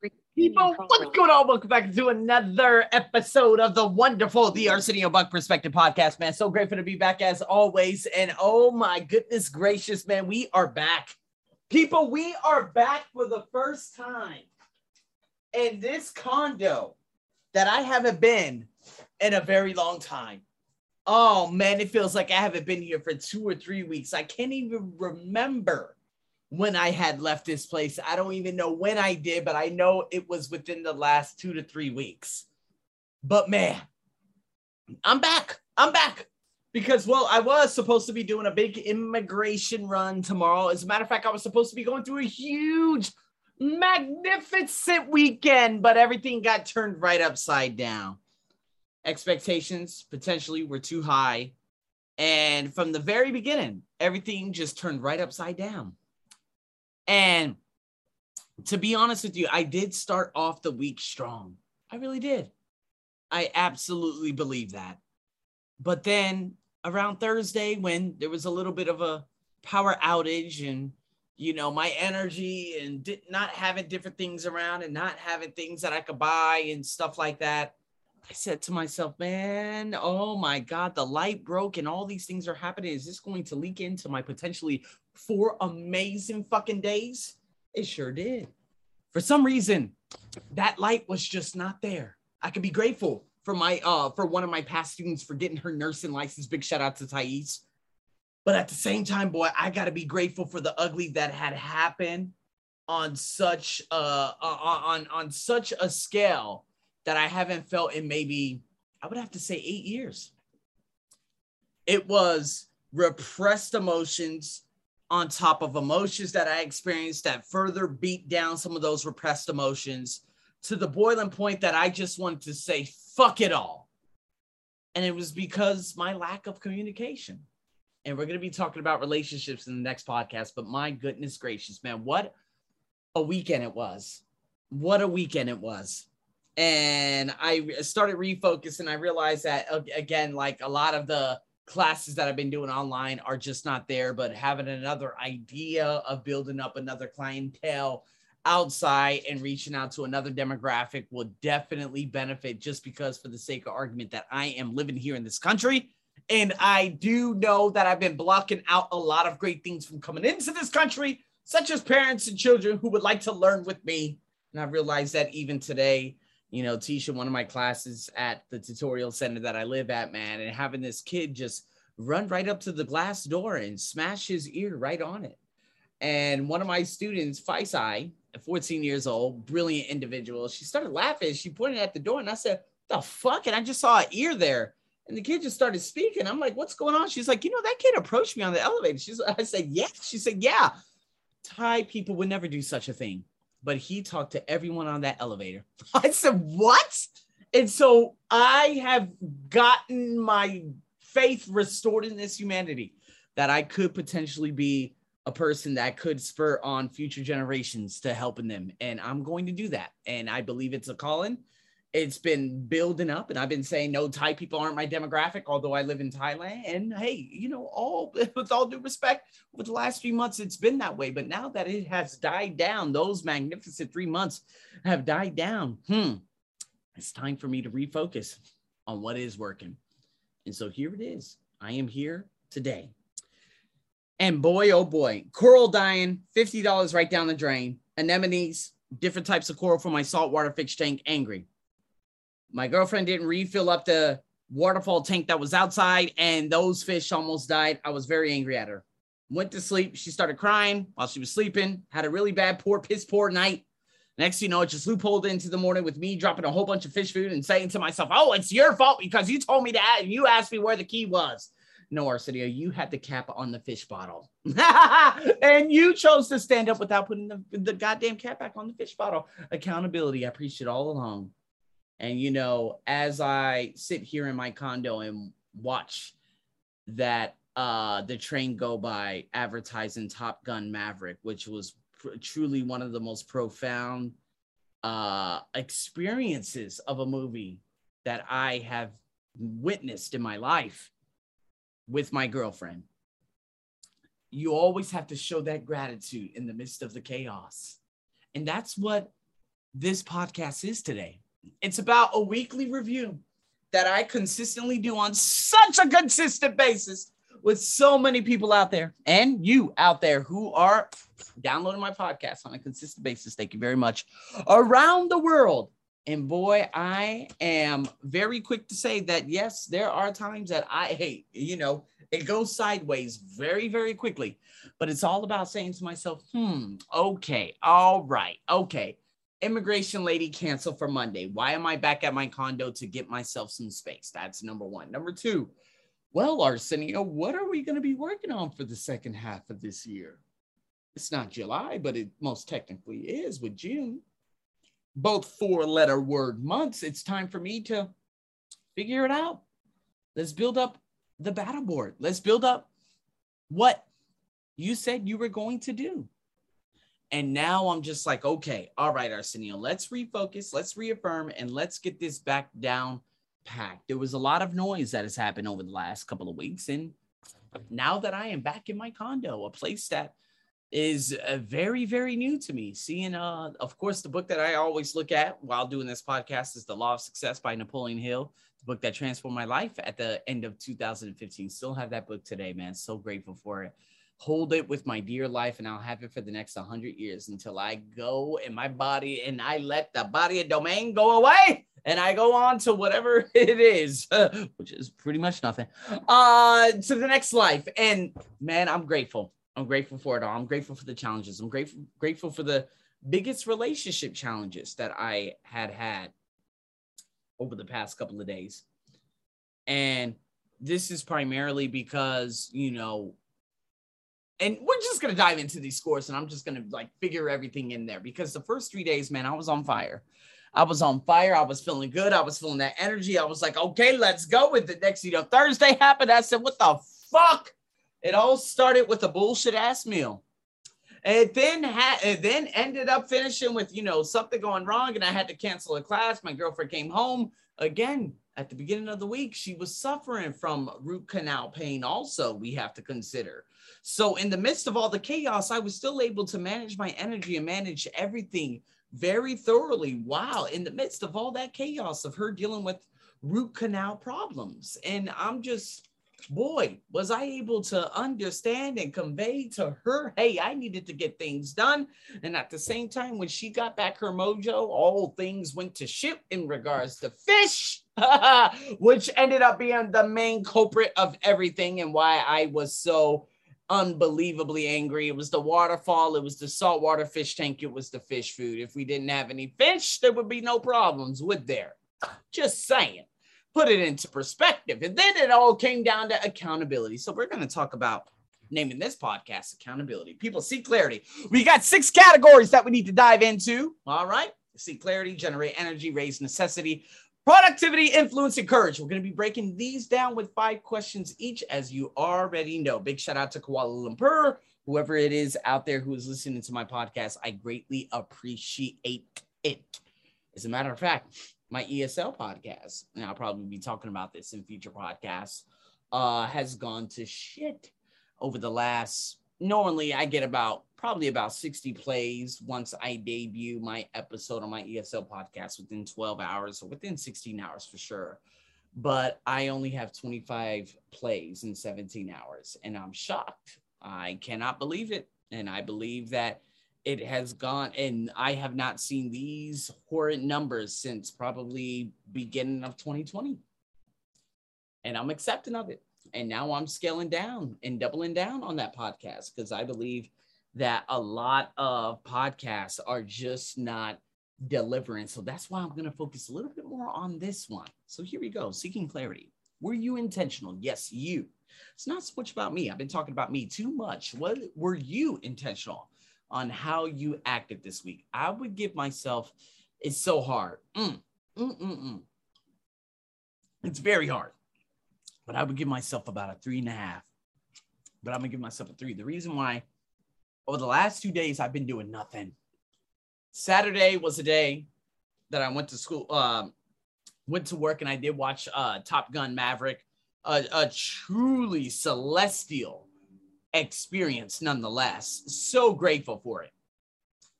People, what's going on? Welcome back to another episode of the wonderful The Arsenio Buck Perspective Podcast, man. So grateful to be back as always. And oh my goodness gracious, man, we are back. People, we are back for the first time in this condo that I haven't been in a very long time. Oh man, it feels like I haven't been here for two or three weeks. I can't even remember when I had left this place. I don't even know when I did, but I know it was within the last two to three weeks. But man, I'm back. I'm back because, well, I was supposed to be doing a big immigration run tomorrow. As a matter of fact, I was supposed to be going through a huge, magnificent weekend, but everything got turned right upside down. Expectations potentially were too high. And from the very beginning, everything just turned right upside down. And to be honest with you, I did start off the week strong. I really did. I absolutely believe that. But then around Thursday, when there was a little bit of a power outage and you know my energy and not having different things around and not having things that I could buy and stuff like that, I said to myself, man, oh my God, the light broke and all these things are happening. Is this going to leak into my potentially four amazing fucking days? It sure did. For some reason, that light was just not there. I could be grateful for my uh for one of my past students for getting her nursing license. Big shout out to Thais. But at the same time, boy, I gotta be grateful for the ugly that had happened on such uh on on such a scale that I haven't felt in maybe, I would have to say, eight years. It was repressed emotions on top of emotions that I experienced that further beat down some of those repressed emotions to the boiling point that I just wanted to say, fuck it all. And it was because my lack of communication. And we're going to be talking about relationships in the next podcast. But my goodness gracious, man, what a weekend it was. What a weekend it was and I started refocusing. I realized that again, like a lot of the classes that I've been doing online are just not there, but having another idea of building up another clientele outside and reaching out to another demographic will definitely benefit just because for the sake of argument that I am living here in this country and I do know that I've been blocking out a lot of great things from coming into this country such as parents and children who would like to learn with me and I realized that even today you know, teaching one of my classes at the tutorial center that I live at, man, and having this kid just run right up to the glass door and smash his ear right on it. And one of my students, Faisai, 14 years old, brilliant individual, she started laughing. She pointed at the door and I said, the fuck? And I just saw an ear there. And the kid just started speaking. I'm like, what's going on? She's like, you know, that kid approached me on the elevator. She's I said, yeah. She said, yeah. Thai people would never do such a thing but he talked to everyone on that elevator. I said, What? And so I have gotten my faith restored in this humanity that I could potentially be a person that could spur on future generations to helping them. And I'm going to do that. And I believe it's a calling it's been building up and i've been saying no thai people aren't my demographic although i live in thailand. And hey you know all with all due respect with the last few months it's been that way but now that it has died down those magnificent three months have died down hmm it's time for me to refocus on what is working. And so here it is. I am here today. And boy oh boy coral dying $50 right down the drain. Anemones different types of coral for my saltwater fish tank angry my girlfriend didn't refill up the waterfall tank that was outside, and those fish almost died. I was very angry at her. Went to sleep. She started crying while she was sleeping. Had a really bad, poor, piss poor night. Next, you know, it just loopholed into the morning with me dropping a whole bunch of fish food and saying to myself, "Oh, it's your fault because you told me that and you asked me where the key was." No, Arsenio, you had the cap on the fish bottle, and you chose to stand up without putting the, the goddamn cap back on the fish bottle. Accountability, I preached it all along. And, you know, as I sit here in my condo and watch that uh, the train go by advertising Top Gun Maverick, which was pr- truly one of the most profound uh, experiences of a movie that I have witnessed in my life with my girlfriend. You always have to show that gratitude in the midst of the chaos. And that's what this podcast is today. It's about a weekly review that I consistently do on such a consistent basis with so many people out there and you out there who are downloading my podcast on a consistent basis. Thank you very much. Around the world. And boy, I am very quick to say that yes, there are times that I hate, you know, it goes sideways very, very quickly. But it's all about saying to myself, hmm, okay, all right, okay. Immigration lady cancel for Monday. Why am I back at my condo to get myself some space? That's number one. Number two, well, Arsenio, what are we going to be working on for the second half of this year? It's not July, but it most technically is with June. Both four letter word months. It's time for me to figure it out. Let's build up the battle board. Let's build up what you said you were going to do. And now I'm just like, okay, all right, Arsenio, let's refocus, let's reaffirm, and let's get this back down packed. There was a lot of noise that has happened over the last couple of weeks. And now that I am back in my condo, a place that is uh, very, very new to me, seeing, uh, of course, the book that I always look at while doing this podcast is The Law of Success by Napoleon Hill, the book that transformed my life at the end of 2015. Still have that book today, man. So grateful for it hold it with my dear life and I'll have it for the next 100 years until I go in my body and I let the body of domain go away and I go on to whatever it is, which is pretty much nothing, uh, to the next life. And man, I'm grateful. I'm grateful for it all. I'm grateful for the challenges. I'm grateful, grateful for the biggest relationship challenges that I had had over the past couple of days. And this is primarily because, you know, and we're just gonna dive into these scores and i'm just gonna like figure everything in there because the first three days man i was on fire. I was on fire. I was feeling good. I was feeling that energy. I was like okay let's go with it. Next you know thursday happened. I said what the fuck? It all started with a bullshit ass meal. It then had it then ended up finishing with you know something going wrong and i had to cancel a class. My girlfriend came home again at the beginning of the week she was suffering from root canal pain also we have to consider so, in the midst of all the chaos, I was still able to manage my energy and manage everything very thoroughly. Wow. In the midst of all that chaos of her dealing with root canal problems. And I'm just, boy, was I able to understand and convey to her, hey, I needed to get things done. And at the same time, when she got back her mojo, all things went to shit in regards to fish. which ended up being the main culprit of everything and why I was so unbelievably angry. It was the waterfall, it was the saltwater fish tank, it was the fish food. If we didn't have any fish, there would be no problems, would there? Just saying. Put it into perspective. And then it all came down to accountability. So we're going to talk about naming this podcast accountability. People see clarity. We got six categories that we need to dive into. All right. See clarity, generate energy, raise necessity, Productivity, influence, and courage. We're going to be breaking these down with five questions each, as you already know. Big shout out to Kuala Lumpur, whoever it is out there who is listening to my podcast. I greatly appreciate it. As a matter of fact, my ESL podcast, and I'll probably be talking about this in future podcasts, uh, has gone to shit over the last. Normally, I get about probably about 60 plays once I debut my episode on my ESL podcast within 12 hours or within 16 hours for sure. But I only have 25 plays in 17 hours, and I'm shocked. I cannot believe it. And I believe that it has gone, and I have not seen these horrid numbers since probably beginning of 2020. And I'm accepting of it. And now I'm scaling down and doubling down on that podcast because I believe that a lot of podcasts are just not delivering. So that's why I'm going to focus a little bit more on this one. So here we go seeking clarity. Were you intentional? Yes, you. It's not so much about me. I've been talking about me too much. What were you intentional on how you acted this week? I would give myself, it's so hard. Mm, mm, mm, mm. It's very hard, but I would give myself about a three and a half. But I'm gonna give myself a three. The reason why over the last two days, I've been doing nothing. Saturday was a day that I went to school, um, went to work, and I did watch uh, Top Gun Maverick, a, a truly celestial experience, nonetheless. So grateful for it,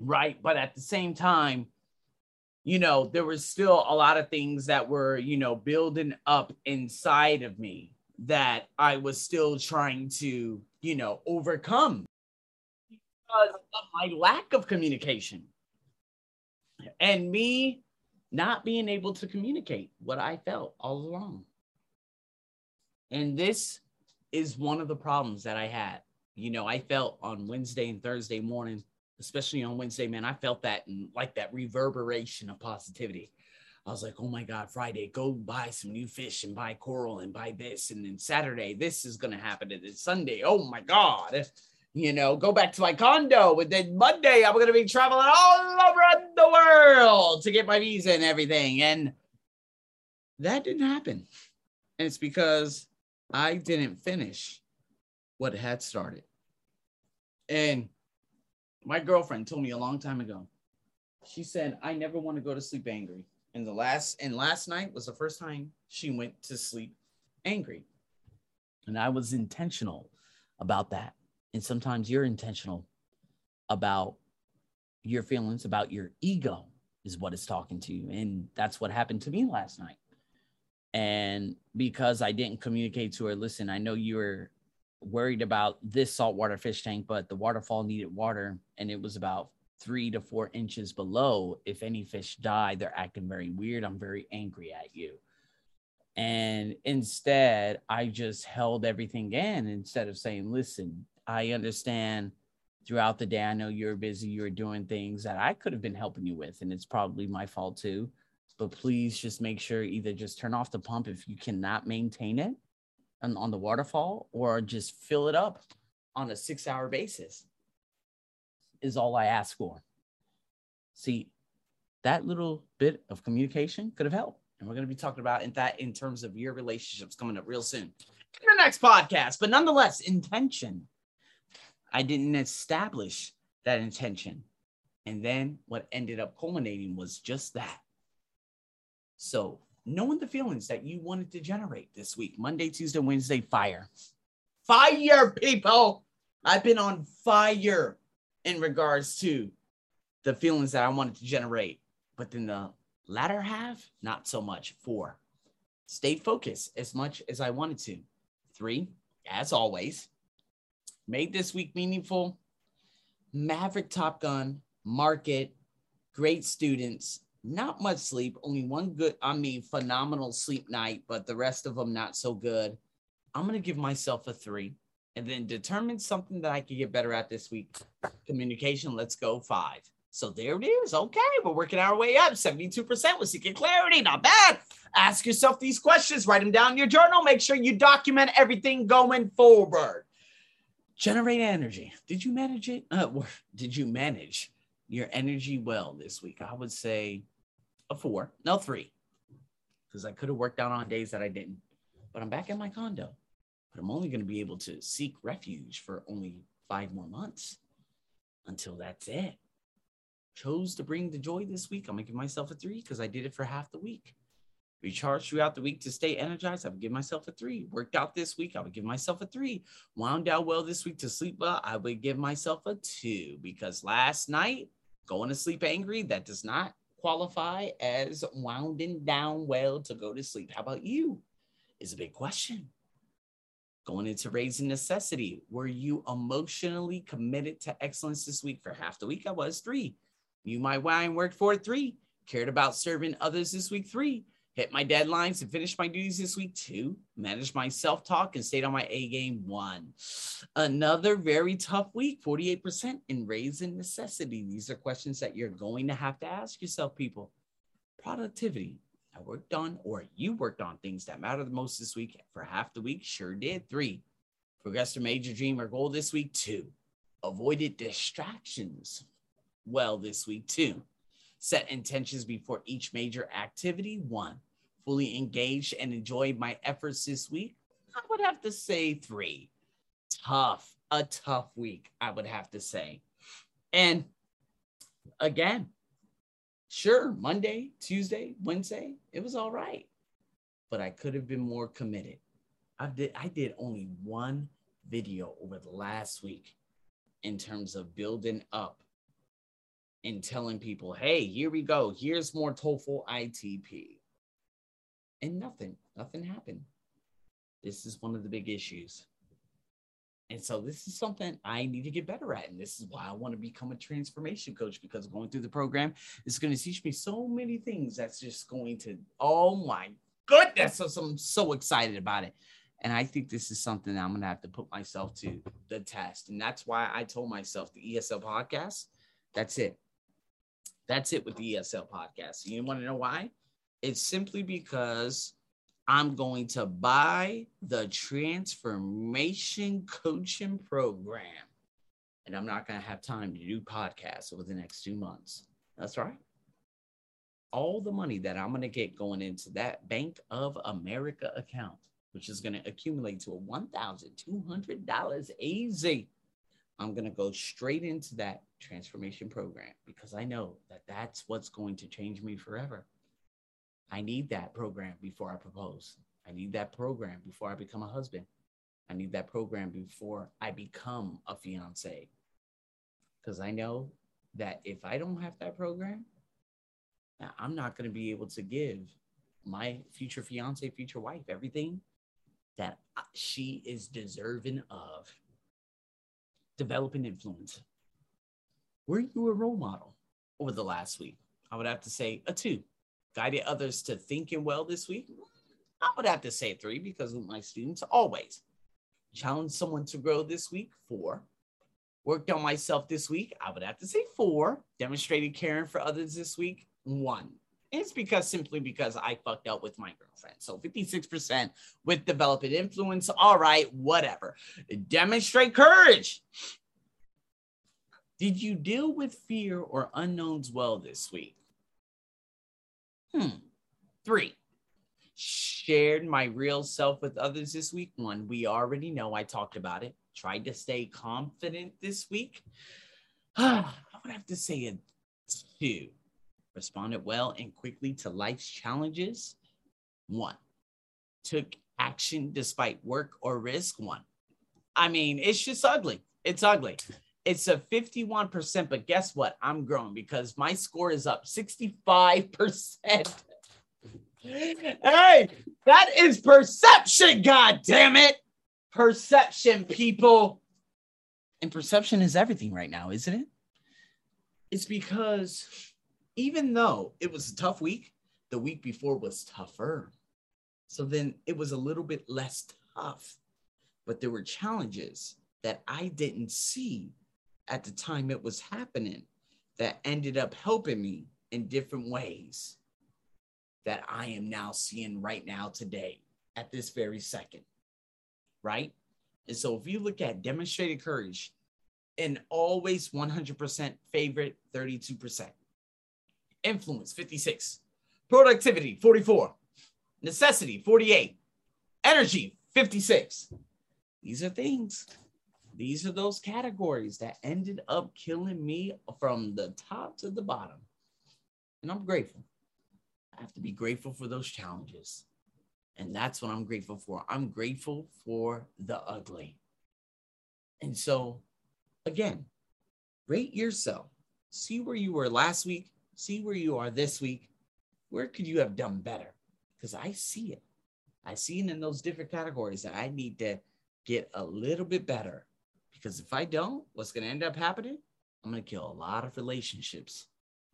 right? But at the same time, you know, there was still a lot of things that were, you know, building up inside of me that I was still trying to, you know, overcome because of my lack of communication and me not being able to communicate what I felt all along. And this is one of the problems that I had. You know, I felt on Wednesday and Thursday morning, especially on Wednesday, man, I felt that and like that reverberation of positivity. I was like, oh my God, Friday, go buy some new fish and buy coral and buy this. And then Saturday, this is going to happen. And then Sunday, oh my God, you know, go back to my condo. And then Monday, I'm going to be traveling all over the world to get my visa and everything. And that didn't happen. And it's because I didn't finish what had started. And my girlfriend told me a long time ago, she said, I never want to go to sleep angry. And the last and last night was the first time she went to sleep angry. And I was intentional about that. And sometimes you're intentional about your feelings, about your ego, is what it's talking to you. And that's what happened to me last night. And because I didn't communicate to her, listen, I know you were worried about this saltwater fish tank, but the waterfall needed water and it was about three to four inches below. If any fish die, they're acting very weird. I'm very angry at you. And instead, I just held everything in instead of saying, listen, I understand throughout the day. I know you're busy, you're doing things that I could have been helping you with, and it's probably my fault too but please just make sure either just turn off the pump if you cannot maintain it on, on the waterfall or just fill it up on a six hour basis is all I ask for. See, that little bit of communication could have helped. And we're going to be talking about that in terms of your relationships coming up real soon in the next podcast. But nonetheless, intention. I didn't establish that intention. And then what ended up culminating was just that so, knowing the feelings that you wanted to generate this week, Monday, Tuesday, Wednesday, fire. Fire, people. I've been on fire in regards to the feelings that I wanted to generate. But then the latter half, not so much. Four, stayed focused as much as I wanted to. Three, as always, made this week meaningful. Maverick Top Gun, market, great students, not much sleep, only one good, I mean, phenomenal sleep night, but the rest of them not so good. I'm going to give myself a three and then determine something that I could get better at this week. Communication, let's go five. So there it is. Okay, we're working our way up. 72% with seeking clarity. Not bad. Ask yourself these questions, write them down in your journal. Make sure you document everything going forward. Generate energy. Did you manage it? Uh, did you manage your energy well this week? I would say a four, no three, because I could have worked out on days that I didn't. But I'm back in my condo. But I'm only going to be able to seek refuge for only five more months until that's it. Chose to bring the joy this week. I'm gonna give myself a three because I did it for half the week. Recharged throughout the week to stay energized. I would give myself a three. Worked out this week. I would give myself a three. Wound down well this week to sleep well. I would give myself a two because last night going to sleep angry that does not qualify as winding down well to go to sleep? How about you? Is a big question. Going into raising necessity, were you emotionally committed to excellence this week? For half the week, I was three. You, my wine worked for three. Cared about serving others this week, three hit my deadlines and finished my duties this week. Two, managed my self talk and stayed on my A game. One, another very tough week, 48% in raise raising necessity. These are questions that you're going to have to ask yourself, people. Productivity. I worked on, or you worked on things that matter the most this week for half the week. Sure did. Three, progressed a major dream or goal this week. Two, avoided distractions well this week. Two, set intentions before each major activity. One, fully engaged and enjoyed my efforts this week. I would have to say three. Tough, a tough week, I would have to say. And again, sure, Monday, Tuesday, Wednesday, it was all right. But I could have been more committed. I did I did only one video over the last week in terms of building up and telling people, hey, here we go. Here's more TOEFL ITP. And nothing, nothing happened. This is one of the big issues. And so this is something I need to get better at. And this is why I want to become a transformation coach because going through the program is going to teach me so many things that's just going to, oh my goodness. I'm so excited about it. And I think this is something I'm going to have to put myself to the test. And that's why I told myself the ESL podcast, that's it. That's it with the ESL podcast. You want to know why? It's simply because I'm going to buy the transformation coaching program. And I'm not going to have time to do podcasts over the next two months. That's right. All the money that I'm going to get going into that Bank of America account, which is going to accumulate to a $1,200 easy. I'm going to go straight into that transformation program because I know that that's what's going to change me forever. I need that program before I propose. I need that program before I become a husband. I need that program before I become a fiance. Because I know that if I don't have that program, I'm not going to be able to give my future fiance, future wife, everything that she is deserving of. Developing influence. Were you a role model over the last week? I would have to say a two guided others to thinking well this week? I would have to say three because with my students, always challenge someone to grow this week. Four. Worked on myself this week. I would have to say four. Demonstrated caring for others this week. One. It's because simply because I fucked up with my girlfriend. So 56% with developing influence. All right, whatever. Demonstrate courage. Did you deal with fear or unknowns well this week? Hmm. Three, shared my real self with others this week. One, we already know I talked about it. Tried to stay confident this week. I would have to say a two. Responded well and quickly to life's challenges. One, took action despite work or risk. One, I mean, it's just ugly. It's ugly. It's a 51%, but guess what? I'm growing because my score is up 65%. hey, that is perception, god damn it. Perception, people. And perception is everything right now, isn't it? It's because even though it was a tough week, the week before was tougher. So then it was a little bit less tough, but there were challenges that I didn't see at the time it was happening that ended up helping me in different ways that I am now seeing right now today at this very second. Right? And so if you look at demonstrated courage and always 100% favorite 32%, influence 56, productivity 44, necessity 48, energy 56. These are things these are those categories that ended up killing me from the top to the bottom. And I'm grateful. I have to be grateful for those challenges. And that's what I'm grateful for. I'm grateful for the ugly. And so, again, rate yourself. See where you were last week. See where you are this week. Where could you have done better? Because I see it. I see it in those different categories that I need to get a little bit better because if I don't, what's going to end up happening? I'm going to kill a lot of relationships.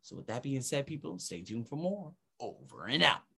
So, with that being said, people, stay tuned for more. Over and out.